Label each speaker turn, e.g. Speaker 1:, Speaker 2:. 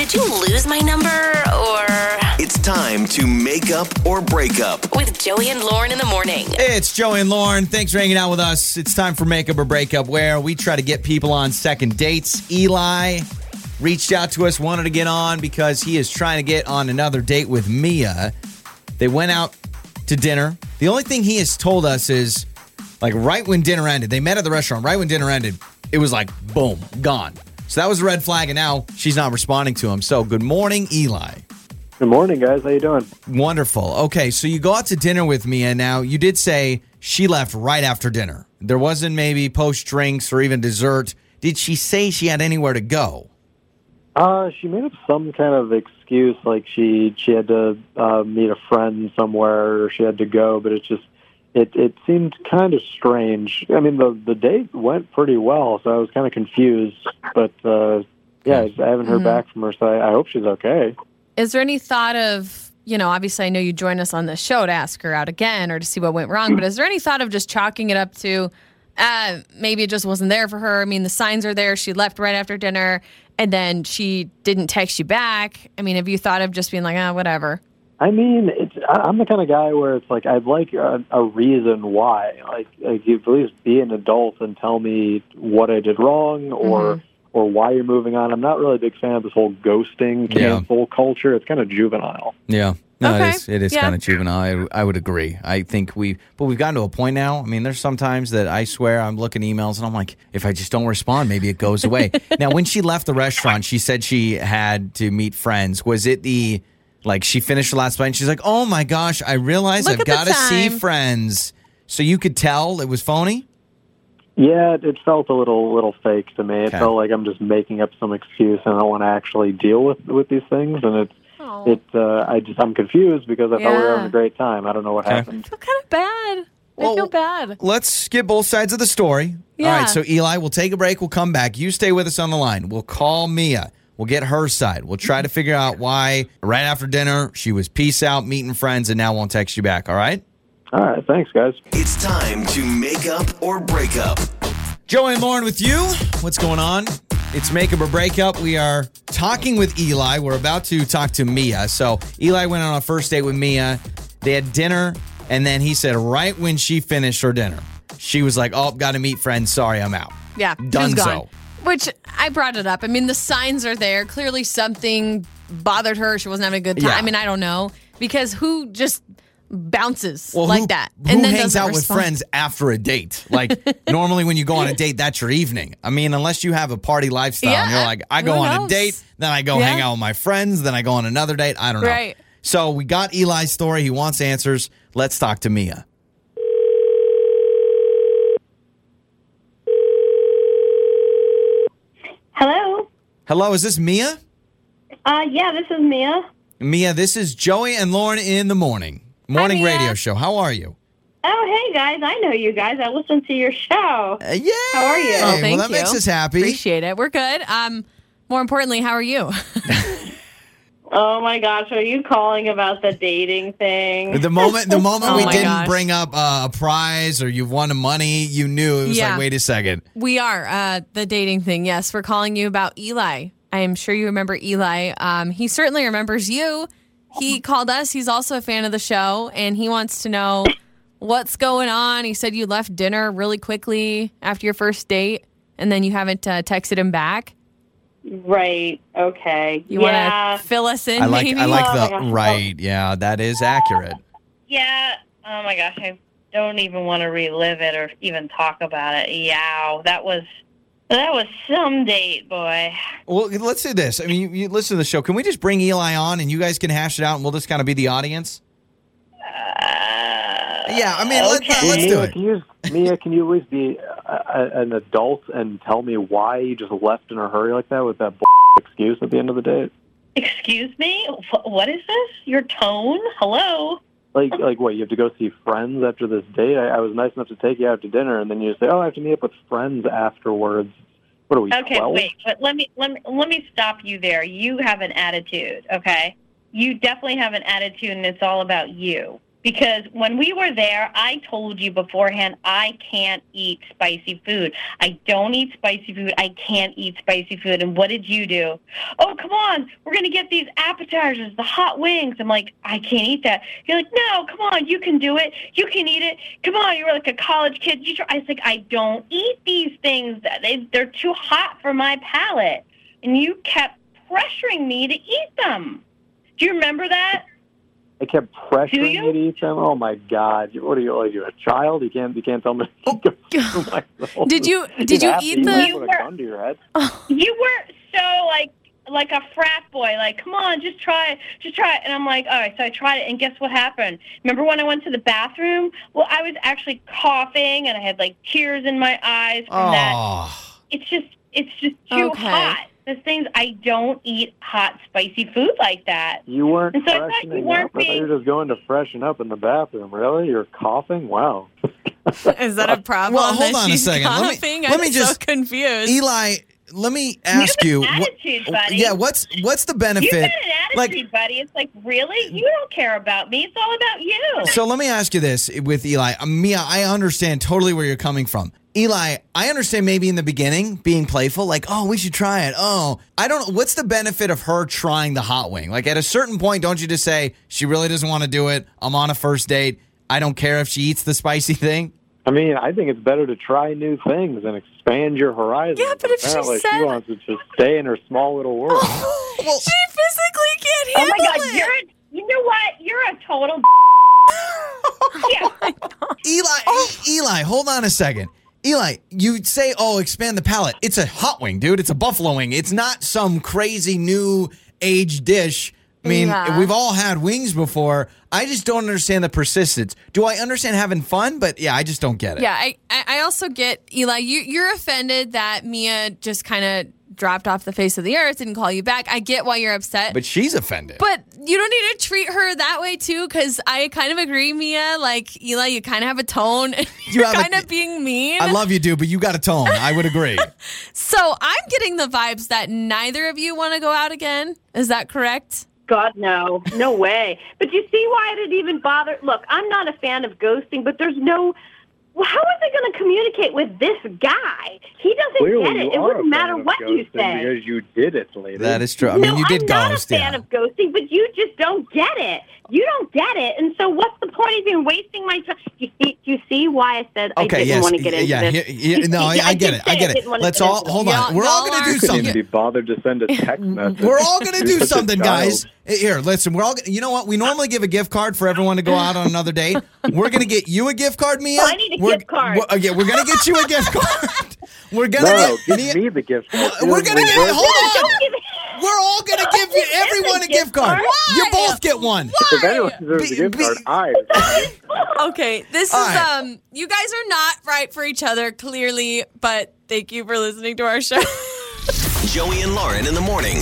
Speaker 1: Did you lose my number or.
Speaker 2: It's time to make up or break up.
Speaker 1: With Joey and Lauren in the morning.
Speaker 3: It's Joey and Lauren. Thanks for hanging out with us. It's time for Make Up or Break Up, where we try to get people on second dates. Eli reached out to us, wanted to get on because he is trying to get on another date with Mia. They went out to dinner. The only thing he has told us is like right when dinner ended, they met at the restaurant. Right when dinner ended, it was like boom, gone. So that was a red flag, and now she's not responding to him. So good morning, Eli.
Speaker 4: Good morning, guys. How you doing?
Speaker 3: Wonderful. Okay, so you go out to dinner with me, and Now, you did say she left right after dinner. There wasn't maybe post drinks or even dessert. Did she say she had anywhere to go?
Speaker 4: Uh, she made up some kind of excuse, like she she had to uh, meet a friend somewhere, or she had to go. But it's just it it seemed kind of strange. I mean, the the date went pretty well, so I was kind of confused. But uh, yeah, I haven't heard back from her, so I, I hope she's okay.
Speaker 5: Is there any thought of, you know, obviously I know you joined us on the show to ask her out again or to see what went wrong, but is there any thought of just chalking it up to uh, maybe it just wasn't there for her? I mean, the signs are there. She left right after dinner and then she didn't text you back. I mean, have you thought of just being like, ah, whatever?
Speaker 4: I mean, it's I- I'm the kind of guy where it's like I'd like a, a reason why. Like, like you at least be an adult and tell me what I did wrong or mm-hmm. or why you're moving on. I'm not really a big fan of this whole ghosting
Speaker 3: Yeah.
Speaker 4: cancel culture. It's kind of juvenile.
Speaker 3: Yeah. No,
Speaker 5: Okay.
Speaker 3: it is, it is
Speaker 5: Yeah.
Speaker 3: kind of juvenile. I, I would agree. I think we, but we've gotten to a point now. I mean, there's sometimes that I swear I'm looking emails and I'm like, if I just don't respond, maybe it goes away. now, when she left the restaurant, she said she had to meet friends. Was it the, like, she finished the last bite and she's like, oh my gosh, I realized
Speaker 5: Look
Speaker 3: I've got to see friends. So you could tell it was phony?
Speaker 4: Yeah, it, it felt a little little fake to me. It
Speaker 3: Okay.
Speaker 4: felt like I'm just making up some excuse and I don't want to actually deal with with these things. And it's it uh, I just I'm confused because I thought we were having a great time. I don't know what
Speaker 3: Okay.
Speaker 4: happened.
Speaker 5: I feel kind of bad. I feel bad.
Speaker 3: Let's get both sides of the story. All
Speaker 5: Yeah.
Speaker 3: right, so Eli, we'll take a break. We'll come back. You stay with us on the line. We'll call Mia. We'll get her side. We'll try to figure out why right after dinner she was peace out, meeting friends, and now won't text you back. All right?
Speaker 4: All right, thanks, guys.
Speaker 2: It's time to make up or break up.
Speaker 3: Joey and Lauren with you. What's going on? It's make up or break up. We are talking with Eli. We're about to talk to Mia. So Eli went on a first date with Mia. They had dinner, and then he said right when she finished her dinner, she was like, "Oh, got to meet friends. Sorry, I'm out."
Speaker 5: Yeah, she was
Speaker 3: Dunzo.
Speaker 5: gone. Which I brought it up. I mean, the signs are there. Clearly, something bothered her. She wasn't having a good time.
Speaker 3: Yeah.
Speaker 5: I mean, I don't know because who just bounces
Speaker 3: Well,
Speaker 5: like
Speaker 3: who,
Speaker 5: that
Speaker 3: Who hangs
Speaker 5: doesn't
Speaker 3: out with friends after a date? Like normally, when you go on a date, that's your evening. I mean, unless you have a party lifestyle, and
Speaker 5: Yeah,
Speaker 3: you're like, I go on a date, then I go
Speaker 5: Yeah.
Speaker 3: hang out with my friends, then I go on another date. I don't know.
Speaker 5: Right.
Speaker 3: So we got Eli's story. He wants answers. Let's talk to Mia.
Speaker 6: Hello.
Speaker 3: Hello, is this Mia?
Speaker 6: Uh, yeah, this is Mia.
Speaker 3: Mia, this is Joey and Lauren in the morning morning
Speaker 6: Mia.
Speaker 3: radio show. How are you?
Speaker 6: Oh, hey guys, I know you guys. I listen to your show.
Speaker 3: Uh, yeah.
Speaker 6: How are you?
Speaker 5: Oh, thank
Speaker 3: well, that
Speaker 5: you.
Speaker 3: makes us happy.
Speaker 5: Appreciate it. We're good. Um, more importantly, how are you?
Speaker 6: Oh my gosh, are you calling about the dating thing?
Speaker 3: The moment, the moment
Speaker 5: Oh
Speaker 3: we didn't
Speaker 5: gosh.
Speaker 3: bring up uh, a prize or you've won money, you knew it was
Speaker 5: Yeah.
Speaker 3: like, wait a second.
Speaker 5: we are uh, the dating thing. Yes, we're calling you about Eli. I am sure you remember Eli. Um, he certainly remembers you. He called us. He's also a fan of the show, and he wants to know what's going on. He said you left dinner really quickly after your first date, and then you haven't uh, texted him back.
Speaker 6: Right. Okay.
Speaker 5: You
Speaker 6: yeah.
Speaker 5: want to fill us in?
Speaker 3: I like,
Speaker 5: maybe?
Speaker 3: I like
Speaker 6: Oh
Speaker 3: the right. Yeah, that is accurate.
Speaker 6: Yeah. Oh my gosh, I don't even want to relive it or even talk about it. Yeah, that was that was some date, boy.
Speaker 3: Well, let's do this. I mean, you, you listen to the show. Can we just bring Eli on and you guys can hash it out and we'll just kind of be the audience?
Speaker 6: Uh,
Speaker 3: Yeah, I mean, let, uh,
Speaker 6: okay.
Speaker 3: let's do
Speaker 4: Mia,
Speaker 3: it.
Speaker 4: Can you, Mia, can you at least be a, a, an adult and tell me why you just left in a hurry like that with that bull excuse at the end of the date?
Speaker 6: Excuse me. Wh- What is this? Your tone? Hello.
Speaker 4: Like, like what? You have to go see friends after this date? I, I was nice enough to take you out to dinner, and then you say, "Oh, I have to meet up with friends afterwards." What are we?
Speaker 6: Okay,
Speaker 4: 12?
Speaker 6: wait, but let me let me let me stop you there. You have an attitude, okay? You definitely have an attitude, and it's all about you. Because when we were there, I told you beforehand I can't eat spicy food. I don't eat spicy food. I can't eat spicy food. And what did you do? Oh, come on. We're going to get these appetizers, the hot wings. I'm like, I can't eat that. You're like, no, come on. You can do it. You can eat it. Come on. You were like a college kid. You try. I was like, I don't eat these things. They, they're too hot for my palate. And you kept pressuring me to eat them. Do you remember that?
Speaker 4: I kept pressuring
Speaker 6: it
Speaker 4: you to eat them. Oh my God! What are you? Like you're a child? You can't. You can't tell me. to oh. go.
Speaker 5: Did you- did you
Speaker 4: have to
Speaker 5: eat
Speaker 4: eat
Speaker 5: the-
Speaker 4: them,
Speaker 6: You were-
Speaker 4: gun to your head.
Speaker 6: you were so like like a frat boy like come on just try it just try it and i'm like all right so i tried it and guess what happened remember when i went to the bathroom well i was actually coughing and i had like tears in my eyes from that
Speaker 3: Oh.
Speaker 6: it's just it's just too
Speaker 5: Okay.
Speaker 6: hot the things i don't eat hot spicy food like that
Speaker 4: You weren't
Speaker 6: And so I thought you
Speaker 4: freshening
Speaker 6: weren't
Speaker 4: up. I thought you
Speaker 6: being-
Speaker 4: were just going to freshen up in the bathroom. Really? You're coughing? Wow.
Speaker 5: Is that a problem?
Speaker 3: Well, hold
Speaker 5: that
Speaker 3: on a
Speaker 5: she's
Speaker 3: second. Let me-
Speaker 5: Coughing?
Speaker 3: let
Speaker 5: I'm
Speaker 3: me
Speaker 5: so
Speaker 3: just-
Speaker 5: confused.
Speaker 3: Eli, let me ask you.
Speaker 6: an
Speaker 3: what-
Speaker 6: attitude, buddy.
Speaker 3: yeah, what's what's the
Speaker 6: you got
Speaker 3: benefit?
Speaker 6: an attitude
Speaker 3: Like,
Speaker 6: buddy it's like really you don't care about me it's all about you
Speaker 3: so let me ask you this with Eli. Uh, Mia, I understand totally where you're coming from. Eli, I understand maybe in the beginning being playful, like, oh, we should try it. Oh, I don't. Know. What's the benefit of her trying the hot wing? Like at a certain point, don't you just say she really doesn't want to do it? I'm on a first date. I don't care if she eats the spicy thing.
Speaker 4: I mean, I think it's better to try new things and expand your horizons.
Speaker 5: Yeah, but if she
Speaker 4: Apparently
Speaker 5: said-
Speaker 4: she wants to just stay in her small little world.
Speaker 3: Oh, well,
Speaker 5: she physically can't handle it.
Speaker 6: oh my god
Speaker 5: it.
Speaker 6: you're a, you know what you're a total yeah
Speaker 3: Eli, oh. Eli, hold on a second. Eli, you say, oh, expand the palate. It's a hot wing, dude. It's a buffalo wing. It's not some crazy new age dish. I mean,
Speaker 5: Yeah.
Speaker 3: we've all had wings before. I just don't understand the persistence. Do I understand having fun? But yeah, I just don't get it.
Speaker 5: Yeah, I, I I also get Eli. You you're offended that Mia just kind of dropped off the face of the earth, didn't call you back. I get why you're upset.
Speaker 3: But she's offended.
Speaker 5: But you don't need to treat her that way too, because I kind of agree, Mia. Like Eli, you kind of have a tone. and
Speaker 3: You
Speaker 5: You're
Speaker 3: have a-
Speaker 5: kind of being mean.
Speaker 3: I love you, dude, but you got a tone. I would agree.
Speaker 5: so I'm getting the vibes that neither of you want to go out again. Is that correct?
Speaker 7: God, no. No way. But you see why it didn't even bother? Look, I'm not a fan of ghosting, but there's no. Well, how are they going to communicate with this guy? He doesn't
Speaker 4: Clearly,
Speaker 7: get it. It
Speaker 4: are
Speaker 7: wouldn't
Speaker 4: a
Speaker 7: matter
Speaker 4: fan of
Speaker 7: what you
Speaker 4: ghosting
Speaker 7: say.
Speaker 4: because you did it, lady.
Speaker 3: that is true. I mean,
Speaker 7: no,
Speaker 3: you did
Speaker 7: I'm not
Speaker 3: ghost.
Speaker 7: a fan
Speaker 3: yeah.
Speaker 7: of ghosting, but you just don't get it. You don't get it, and so what's the point of even wasting my time? You see, you see why I said I didn't
Speaker 3: yes.
Speaker 7: want to get into
Speaker 3: yeah,
Speaker 7: this?
Speaker 3: yeah, yeah, no, I, I get it. I get it.
Speaker 7: didn't
Speaker 3: Let's all hold on.
Speaker 5: Y'all-
Speaker 3: We're all
Speaker 5: y'all
Speaker 3: going to do something.
Speaker 4: be bothered to send a text message.
Speaker 3: We're all gonna do
Speaker 4: such a
Speaker 3: something,
Speaker 4: child.
Speaker 3: guys. Here, listen. We're all. You know what? We normally give a gift card for everyone to go out on another date. We're gonna get you a gift card, Mia.
Speaker 7: Oh, I need a
Speaker 3: We're-
Speaker 7: gift card.
Speaker 3: we're- yeah, we're gonna get you a gift card. We're gonna
Speaker 4: No,
Speaker 3: get
Speaker 4: give
Speaker 3: Mia.
Speaker 4: me the gift. card.
Speaker 3: We're gonna get. Hold on.
Speaker 7: Give
Speaker 3: We're all gonna give you everyone a gift card.
Speaker 7: Why?
Speaker 3: You both get one. Why?
Speaker 4: If anyone deserves
Speaker 3: Be-
Speaker 4: a gift
Speaker 3: be-
Speaker 4: card, I.
Speaker 5: Okay, this
Speaker 3: All
Speaker 5: is
Speaker 3: right.
Speaker 5: um. You guys are not right for each other, clearly. But thank you for listening to our show.
Speaker 2: Joey and Lauren in the morning.